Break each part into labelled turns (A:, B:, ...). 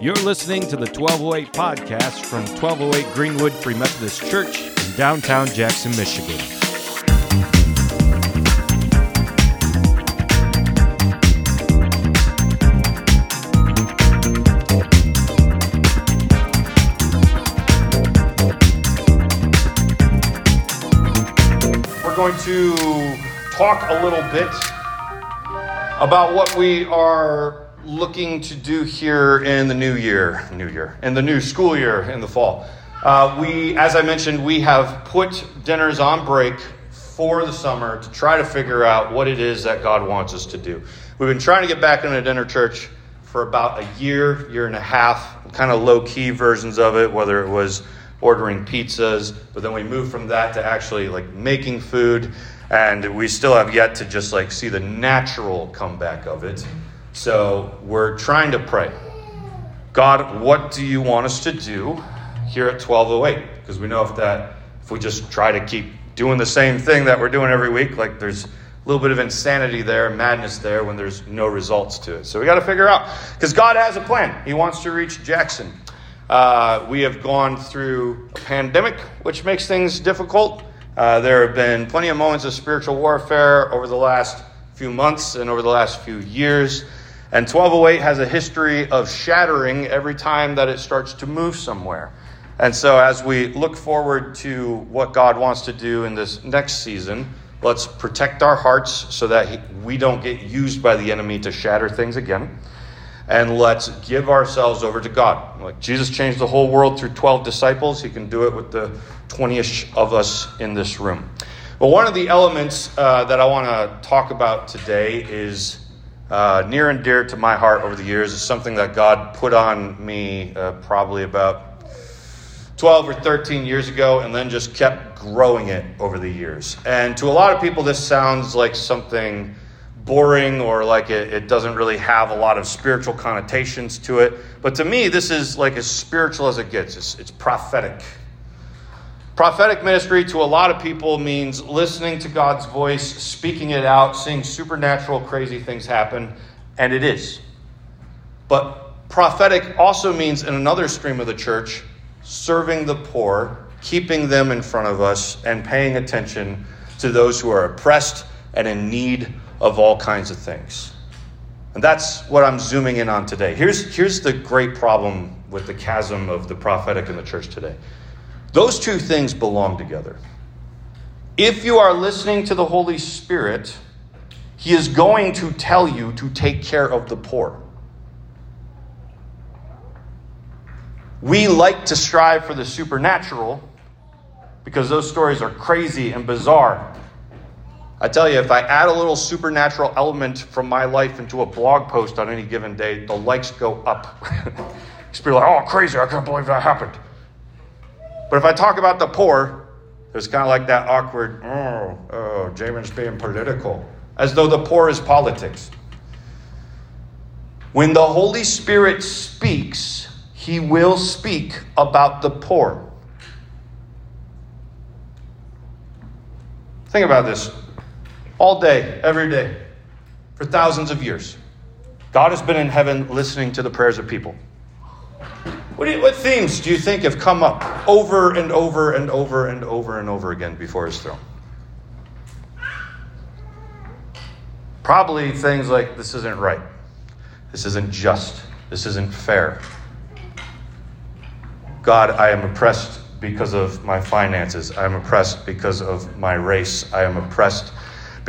A: You're listening to the 1208 podcast from 1208 Greenwood Free Methodist Church in downtown Jackson, Michigan.
B: We're going to talk a little bit about what we are looking to do here in the new year, new year, in the new school year in the fall. Uh, we, as I mentioned, we have put dinners on break for the summer to try to figure out what it is that God wants us to do. We've been trying to get back into dinner church for about a year, year and a half, kind of low key versions of it, whether it was ordering pizzas, but then we moved from that to actually like making food, and we still have yet to just like see the natural comeback of it. So we're trying to pray. God, what do you want us to do here at 1208? Because we know if that if we just try to keep doing the same thing that we're doing every week, like there's a little bit of insanity there, madness there when there's no results to it. So we got to figure out because God has a plan. He wants to reach Jackson. Uh, we have gone through a pandemic, which makes things difficult. Uh, there have been plenty of moments of spiritual warfare over the last few months and over the last few years. And 1208 has a history of shattering every time that it starts to move somewhere. And so, as we look forward to what God wants to do in this next season, let's protect our hearts so that we don't get used by the enemy to shatter things again and let's give ourselves over to God. Like Jesus changed the whole world through 12 disciples, he can do it with the 20 ish of us in this room. But one of the elements uh, that I want to talk about today is uh, near and dear to my heart over the years. Is something that God put on me uh, probably about 12 or 13 years ago and then just kept growing it over the years. And to a lot of people, this sounds like something boring or like it, it, doesn't really have a lot of spiritual connotations to it. But to me, this is like as spiritual as it gets. It's, it's prophetic. Prophetic ministry to a lot of people means listening to God's voice, speaking it out, seeing supernatural, crazy things happen, and it is. But prophetic also means, in another stream of the church, serving the poor, keeping them in front of us, and paying attention to those who are oppressed and in need of all kinds of things. And that's what I'm zooming in on today. Here's, here's the great problem with the chasm of the prophetic in the church today those two things belong together. If you are listening to the Holy Spirit, He is going to tell you to take care of the poor. We like to strive for the supernatural because those stories are crazy and bizarre. I tell you, if I add a little supernatural element from my life into a blog post on any given day, the likes go up. People are like, oh, crazy, I can't believe that happened. But if I talk about the poor, there's kind of like that awkward, oh, oh, Jamin's being political, as though the poor is politics. When the Holy Spirit speaks, he will speak about the poor. Think about this all day, every day, for thousands of years. God has been in heaven listening to the prayers of people. What, you, what, themes do you think have come up over and over and over and over and over again before his throne? Probably things like this isn't right, this isn't just, this isn't fair. God, I am oppressed because of my finances. I am oppressed because of my race. I am oppressed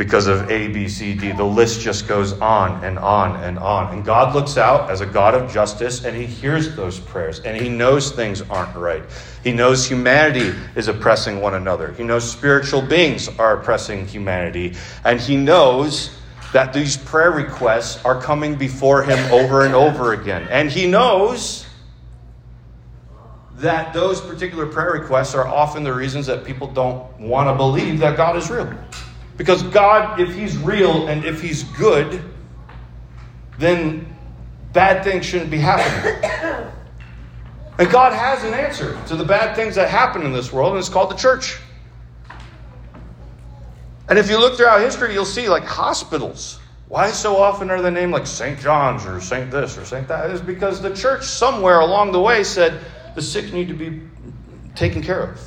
B: because of A, B, C, D. The list just goes on and on and on. And God looks out as a God of justice and He hears those prayers and He knows things aren't right. He knows humanity is oppressing one another. He knows spiritual beings are oppressing humanity. And He knows that these prayer requests are coming before Him over and over again. And He knows that those particular prayer requests are often the reasons that people don't want to believe that God is real. Because God, if He's real and if He's good, then bad things shouldn't be happening. And God has an answer to the bad things that happen in this world, and it's called the church. And if you look throughout history, you'll see like hospitals Why so often are they named like St. John's or St. this or St. that? Is because the church somewhere along the way said the sick need to be taken care of.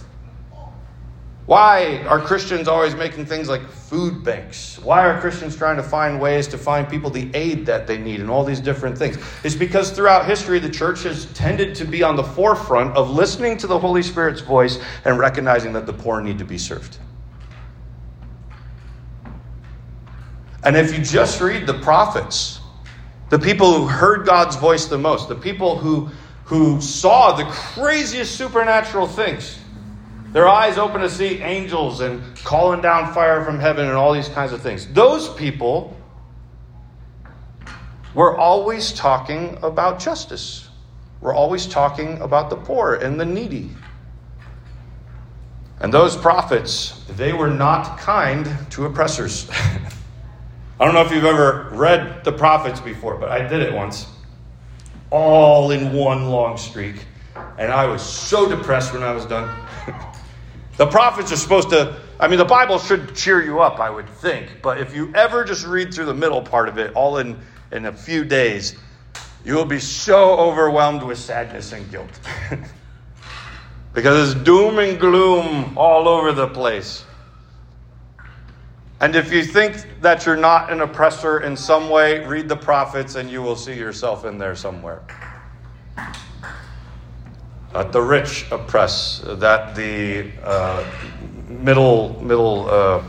B: Why are Christians always making things like food banks? Why are Christians trying to find ways to find people the aid that they need and all these different things? It's because throughout history, the church has tended to be on the forefront of listening to the Holy Spirit's voice and recognizing that the poor need to be served. And if you just read the prophets, the people who heard God's voice the most, the people who, who saw the craziest supernatural things, their eyes open to see angels and calling down fire from heaven and all these kinds of things. Those people were always talking about justice. We're always talking about the poor and the needy. And those prophets, they were not kind to oppressors. I don't know if you've ever read the prophets before, but I did it once. All in one long streak. And I was so depressed when I was done. The prophets are supposed to, I mean, the Bible should cheer you up, I would think. But if you ever just read through the middle part of it, all in, in a few days, you will be so overwhelmed with sadness and guilt. because it's doom and gloom all over the place. And if you think that you're not an oppressor in some way, read the prophets and you will see yourself in there somewhere that the rich oppress, that the uh, middle, middle, uh,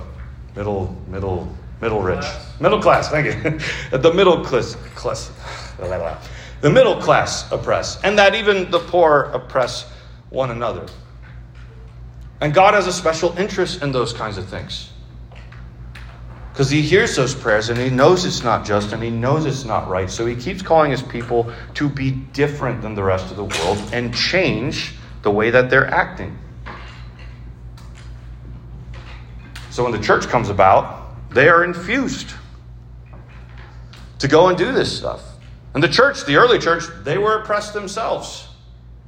B: middle, middle, middle rich, middle class. Thank you. the middle class, class, the middle class oppress, and that even the poor oppress one another. And God has a special interest in those kinds of things. Because he hears those prayers and he knows it's not just and he knows it's not right. So he keeps calling his people to be different than the rest of the world and change the way that they're acting. So when the church comes about, they are infused to go and do this stuff. And the church, the early church, they were oppressed themselves.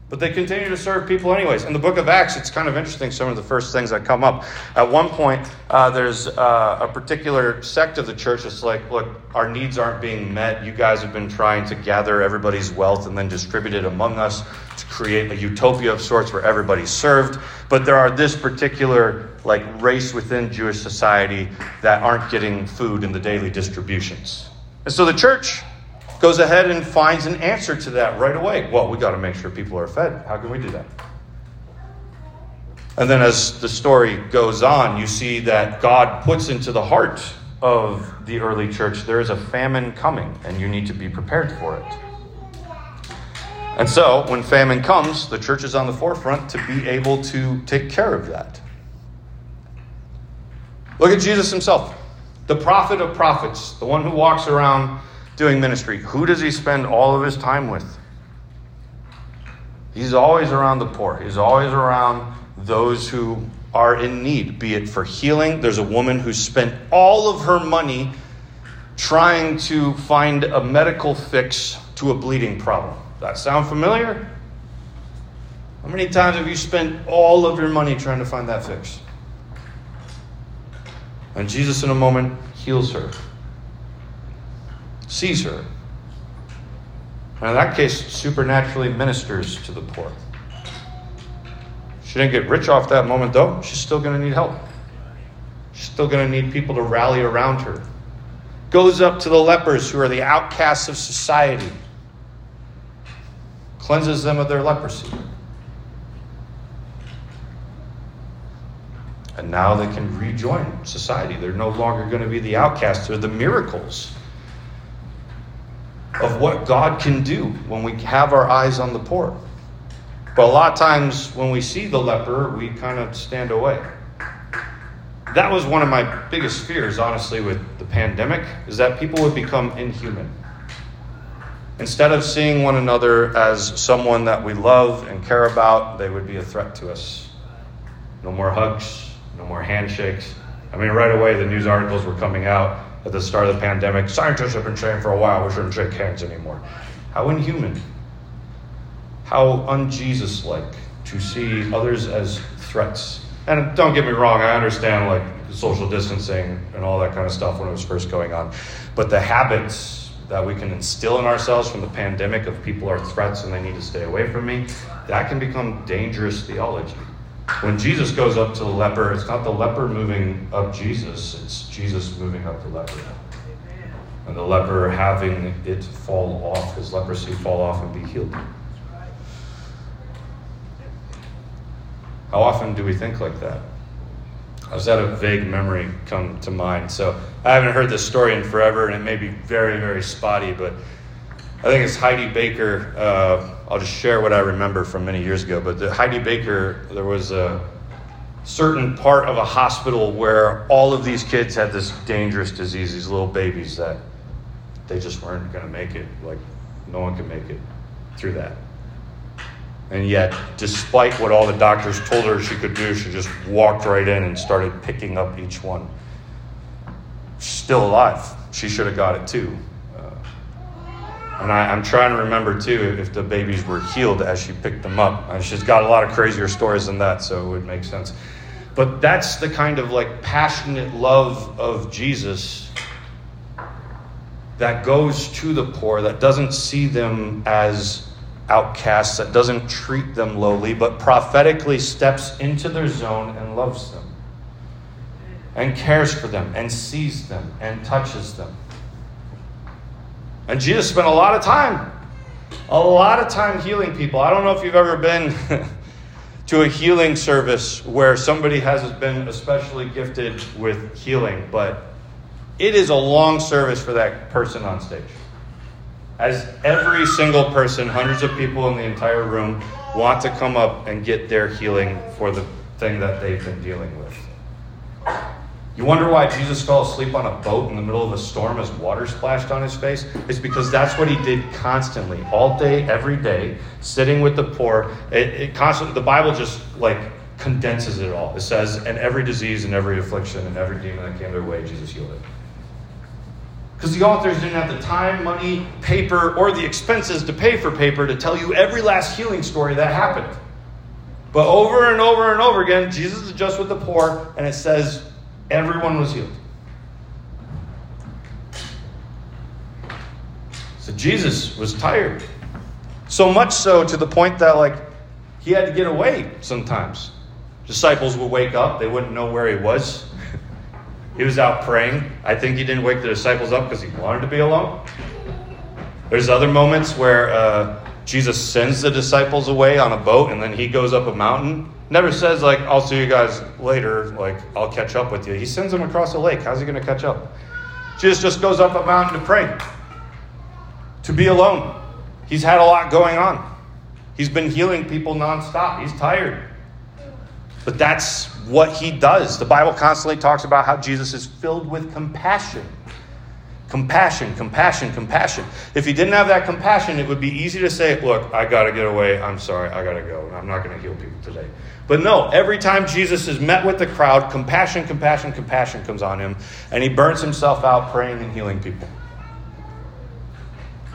B: But they continue to serve people anyways. In the book of Acts, it's kind of interesting, some of the first things that come up. At one point, uh, there's uh, a particular sect of the church that's like, look, our needs aren't being met. You guys have been trying to gather everybody's wealth and then distribute it among us to create a utopia of sorts where everybody's served. But there are this particular like race within Jewish society that aren't getting food in the daily distributions. And so the church goes ahead and finds an answer to that right away. Well, we got to make sure people are fed. How can we do that? And then as the story goes on, you see that God puts into the heart of the early church there is a famine coming, and you need to be prepared for it. And so, when famine comes, the church is on the forefront to be able to take care of that. Look at Jesus himself, the prophet of prophets, the one who walks around doing ministry, who does he spend all of his time with? He's always around the poor. He's always around those who are in need, be it for healing. There's a woman who spent all of her money trying to find a medical fix to a bleeding problem. Does that sound familiar? How many times have you spent all of your money trying to find that fix? And Jesus, in a moment, heals her her. And in that case, supernaturally ministers to the poor. She didn't get rich off that moment, though. She's still going to need help. She's still going to need people to rally around her. Goes up to the lepers who are the outcasts of society, cleanses them of their leprosy. And now they can rejoin society. They're no longer going to be the outcasts. They're the miracles of what God can do when we have our eyes on the poor. But a lot of times when we see the leper, we kind of stand away. That was one of my biggest fears, honestly, with the pandemic, is that people would become inhuman. Instead of seeing one another as someone that we love and care about, they would be a threat to us. No more hugs, no more handshakes. I mean, right away, the news articles were coming out at the start of the pandemic. Scientists have been saying for a while we shouldn't shake hands anymore. How inhuman. How unJesus like to see others as threats And don't get me wrong, I understand like social distancing and all that kind of stuff when it was first going on. But the habits that we can instill in ourselves from the pandemic of people are threats and they need to stay away from me, that can become dangerous theology. When Jesus goes up to the leper, it's not the leper moving up Jesus, it's Jesus moving up the leper. And the leper having it fall off, his leprosy fall off and be healed. How often do we think like that? I was had a vague memory come to mind. So I haven't heard this story in forever, and it may be very, very spotty, but I think it's Heidi Baker. Uh, I'll just share what I remember from many years ago. But the Heidi Baker, there was a certain part of a hospital where all of these kids had this dangerous disease, these little babies that they just weren't going to make it. Like, no one could make it through that. And yet, despite what all the doctors told her she could do, she just walked right in and started picking up each one. Still alive. She should have got it too. And I, am trying to remember too if the babies were healed as she picked them up. And she's got a lot of crazier stories than that, so it would make sense. But that's the kind of like passionate love of Jesus that goes to the poor, that doesn't see them as outcasts, that doesn't treat them lowly, but prophetically steps into their zone and loves them, and cares for them, and sees them, and touches them. And Jesus spent a lot of time, a lot of time healing people. I don't know if you've ever been to a healing service where somebody has been especially gifted with healing, but it is a long service for that person on stage as every single person, hundreds of people in the entire room, want to come up and get their healing for the thing that they've been dealing with. You wonder why Jesus fell asleep on a boat in the middle of a storm as water splashed on his face? It's because that's what he did constantly, all day, every day, sitting with the poor. It, it constantly, the Bible just like condenses it all. It says, and every disease and every affliction and every demon that came their way, Jesus healed it. Because the authors didn't have the time, money, paper, or the expenses to pay for paper to tell you every last healing story that happened. But over and over and over again, Jesus is just with the poor, and it says everyone was healed. So Jesus was tired. So much so to the point that, like, he had to get away sometimes. Disciples would wake up, they wouldn't know where he was. He was out praying. I think he didn't wake the disciples up because he wanted to be alone. There's other moments where uh, Jesus sends the disciples away on a boat and then he goes up a mountain. Never says, like, I'll see you guys later, like, I'll catch up with you. He sends them across the lake. How's he going to catch up? Jesus just goes up a mountain to pray, to be alone. He's had a lot going on. He's been healing people nonstop. He's tired. But that's what he does. The Bible constantly talks about how Jesus is filled with compassion. Compassion, compassion, compassion. If he didn't have that compassion, it would be easy to say, Look, I got to get away. I'm sorry. I got to go. I'm not going to heal people today. But no, every time Jesus is met with the crowd, compassion, compassion, compassion comes on him, and he burns himself out praying and healing people.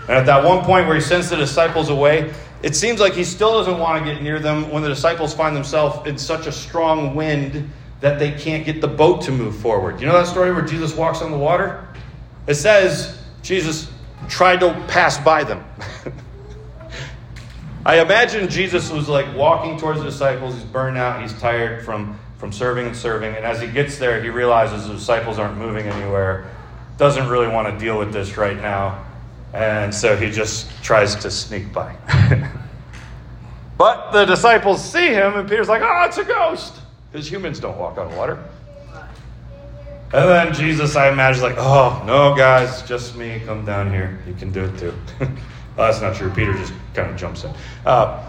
B: And at that one point where he sends the disciples away, it seems like he still doesn't want to get near them when the disciples find themselves in such a strong wind that they can't get the boat to move forward. You know that story where Jesus walks on the water? It says Jesus tried to pass by them. I imagine Jesus was like walking towards the disciples. He's burned out. He's tired from, from serving and serving. And as he gets there, he realizes the disciples aren't moving anywhere. Doesn't really want to deal with this right now. And so he just tries to sneak by. but the disciples see him, and Peter's like, oh, it's a ghost. Because humans don't walk on water. And then Jesus, I imagine, is like, oh, no, guys, just me. Come down here. You can do it too. well, that's not true. Peter just kind of jumps in. Uh,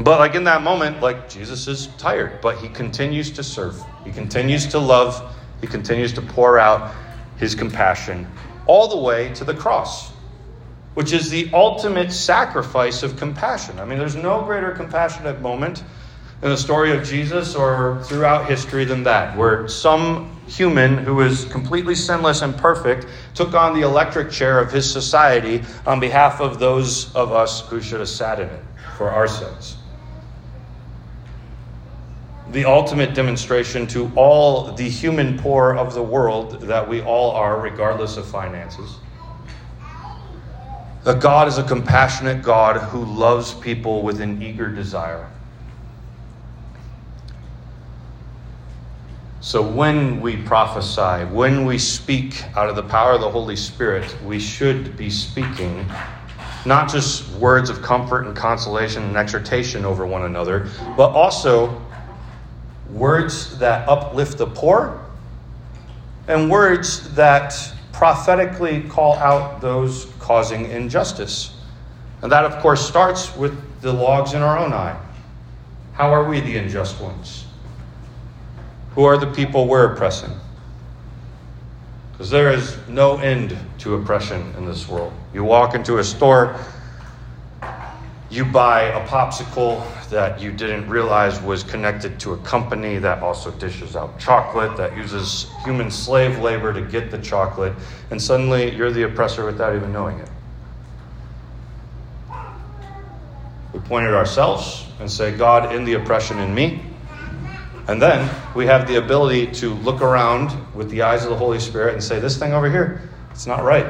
B: but like in that moment, like Jesus is tired, but he continues to serve. He continues to love. He continues to pour out his compassion all the way to the cross which is the ultimate sacrifice of compassion. I mean, there's no greater compassionate moment in the story of Jesus or throughout history than that, where some human who is completely sinless and perfect took on the electric chair of his society on behalf of those of us who should have sat in it for our sins. the ultimate demonstration to all the human poor of the world that we all are, regardless of finances. That God is a compassionate God who loves people with an eager desire. So when we prophesy, when we speak out of the power of the Holy Spirit, we should be speaking not just words of comfort and consolation and exhortation over one another, but also words that uplift the poor and words that prophetically call out those causing injustice. And that, of course, starts with the logs in our own eye. How are we the unjust ones? Who are the people we're oppressing? Because there is no end to oppression in this world. You walk into a store, you buy a popsicle that you didn't realize was connected to a company that also dishes out chocolate, that uses human slave labor to get the chocolate, and suddenly you're the oppressor without even knowing it. We point at ourselves and say, God, in the oppression in me, and then we have the ability to look around with the eyes of the Holy Spirit and say, This thing over here, it's not right.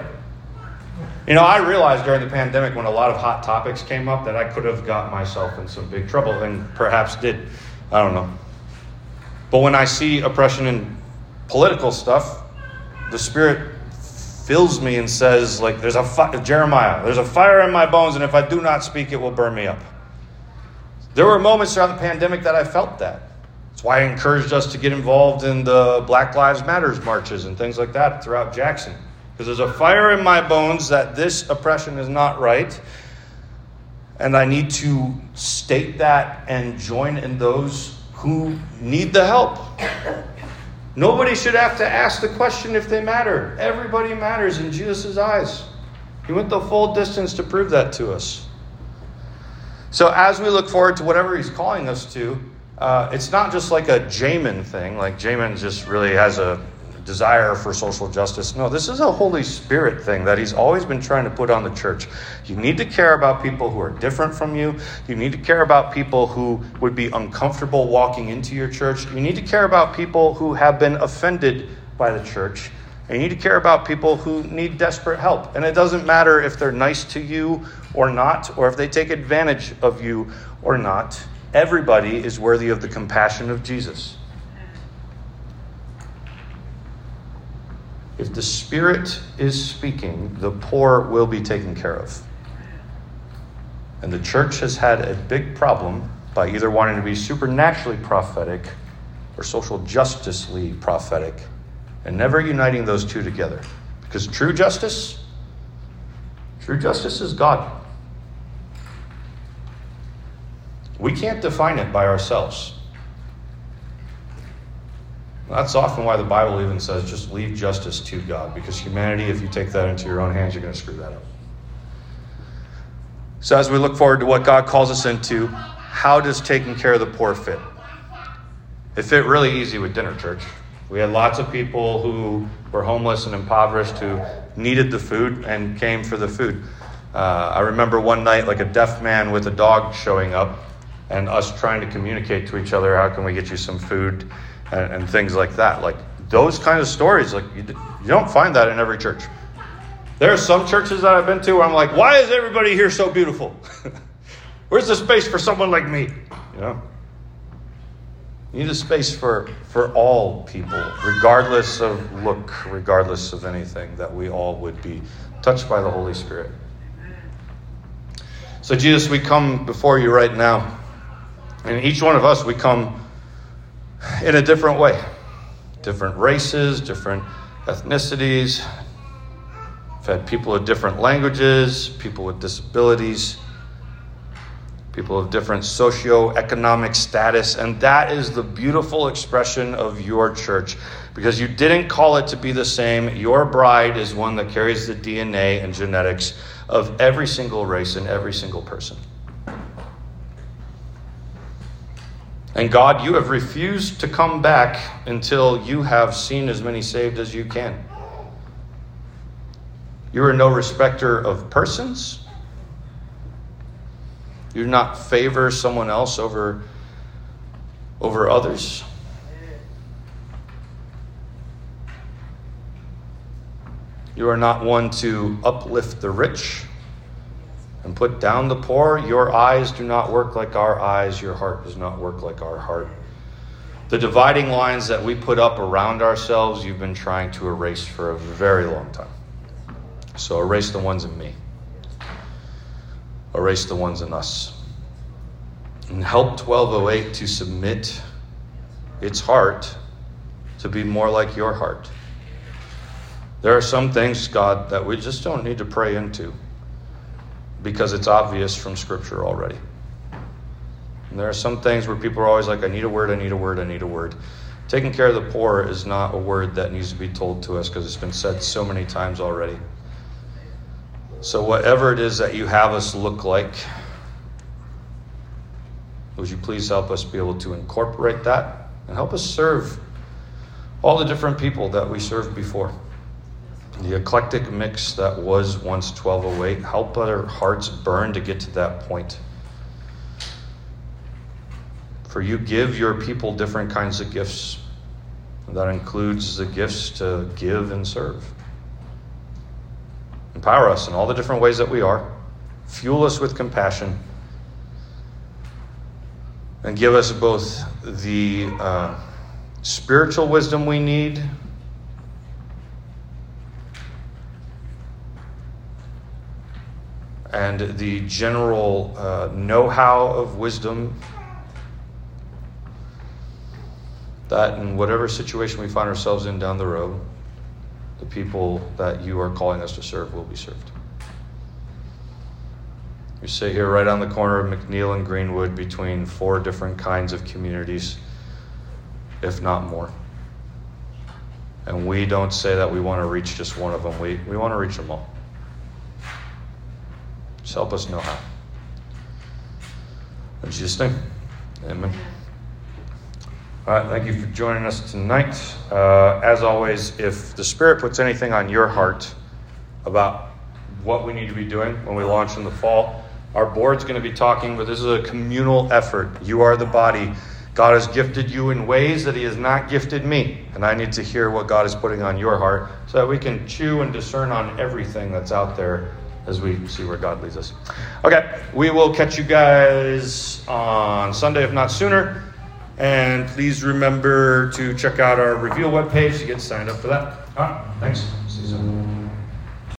B: You know, I realized during the pandemic when a lot of hot topics came up that I could have got myself in some big trouble and perhaps did. I don't know. But when I see oppression in political stuff, the Spirit fills me and says, like, there's a Jeremiah, there's a fire in my bones, and if I do not speak, it will burn me up. There were moments throughout the pandemic that I felt that. That's why I encouraged us to get involved in the Black Lives Matters marches and things like that throughout Jackson. Because there's a fire in my bones that this oppression is not right. And I need to state that and join in those who need the help. Nobody should have to ask the question if they matter. Everybody matters in Jesus' eyes. He went the full distance to prove that to us. So, as we look forward to whatever He's calling us to, uh, it's not just like a Jamin thing, like Jamin just really has a desire for social justice. No, this is a Holy Spirit thing that He's always been trying to put on the church. You need to care about people who are different from you. You need to care about people who would be uncomfortable walking into your church. You need to care about people who have been offended by the church. And you need to care about people who need desperate help. And it doesn't matter if they're nice to you or not, or if they take advantage of you or not. Everybody is worthy of the compassion of Jesus. If the Spirit is speaking, the poor will be taken care of. And the church has had a big problem by either wanting to be supernaturally prophetic or social justicely prophetic and never uniting those two together. Because true justice, true justice is God. We can't define it by ourselves. That's often why the Bible even says just leave justice to God, because humanity, if you take that into your own hands, you're going to screw that up. So, as we look forward to what God calls us into, how does taking care of the poor fit? It fit really easy with dinner church. We had lots of people who were homeless and impoverished who needed the food and came for the food. Uh, I remember one night, like a deaf man with a dog showing up and us trying to communicate to each other how can we get you some food and, and things like that. Like those kind of stories like you, you don't find that in every church. There are some churches that i've been to where i'm like why is everybody here so beautiful? Where's the space for someone like me? You know? You need a space for for all people regardless of look regardless of anything that we all would be touched by the holy spirit. So jesus we come before you right now and each one of us, we come in a different way different races, different ethnicities. We've had people of different languages, people with disabilities, people of different socio-economic status, and that is the beautiful expression of your church because you didn't call it to be the same. Your bride is one that carries the DNA and genetics of every single race and every single person. And God, you have refused to come back until you have seen as many saved as you can. You are no respecter of persons. You do not favor someone else over over others. You are not one to uplift the rich put down the poor. Your eyes do not work like our eyes. Your heart does not work like our heart. The dividing lines that we put up around ourselves, you've been trying to erase for a very long time. So erase the ones in me, erase the ones in us. And help 1208 to submit its heart to be more like your heart. There are some things, God, that we just don't need to pray into because it's obvious from Scripture already. And there are some things where people are always like, I need a word, I need a word, I need a word. Taking care of the poor is not a word that needs to be told to us because it's been said so many times already. So, whatever it is that you have us look like, would you please help us be able to incorporate that and help us serve all the different people that we served before? The eclectic mix that was once 1208. Help our hearts burn to get to that point. For you give your people different kinds of gifts. That includes the gifts to give and serve. Empower us in all the different ways that we are. Fuel us with compassion. And give us both the uh, spiritual wisdom we need and the general uh, know how of wisdom that in whatever situation we find ourselves in down the road, the people that you are calling us to serve will be served. We sit here right on the corner of McNeil and Greenwood between four different kinds of communities, if not more. And we don't say that we want to reach just one of them, we, we want to reach them all. Help us know how. In Jesus' name, amen. All right, thank you for joining us tonight. Uh, as always, if the Spirit puts anything on your heart about what we need to be doing when we launch in the fall, our board's going to be talking, but this is a communal effort. You are the body. God has gifted you in ways that He has not gifted me. And I need to hear what God is putting on your heart so that we can chew and discern on everything that's out there as we see where God leads us. Okay, we will catch you guys on Sunday, if not sooner. And please remember to check out our Reveal webpage to get signed up for that. All right, thanks. See you soon.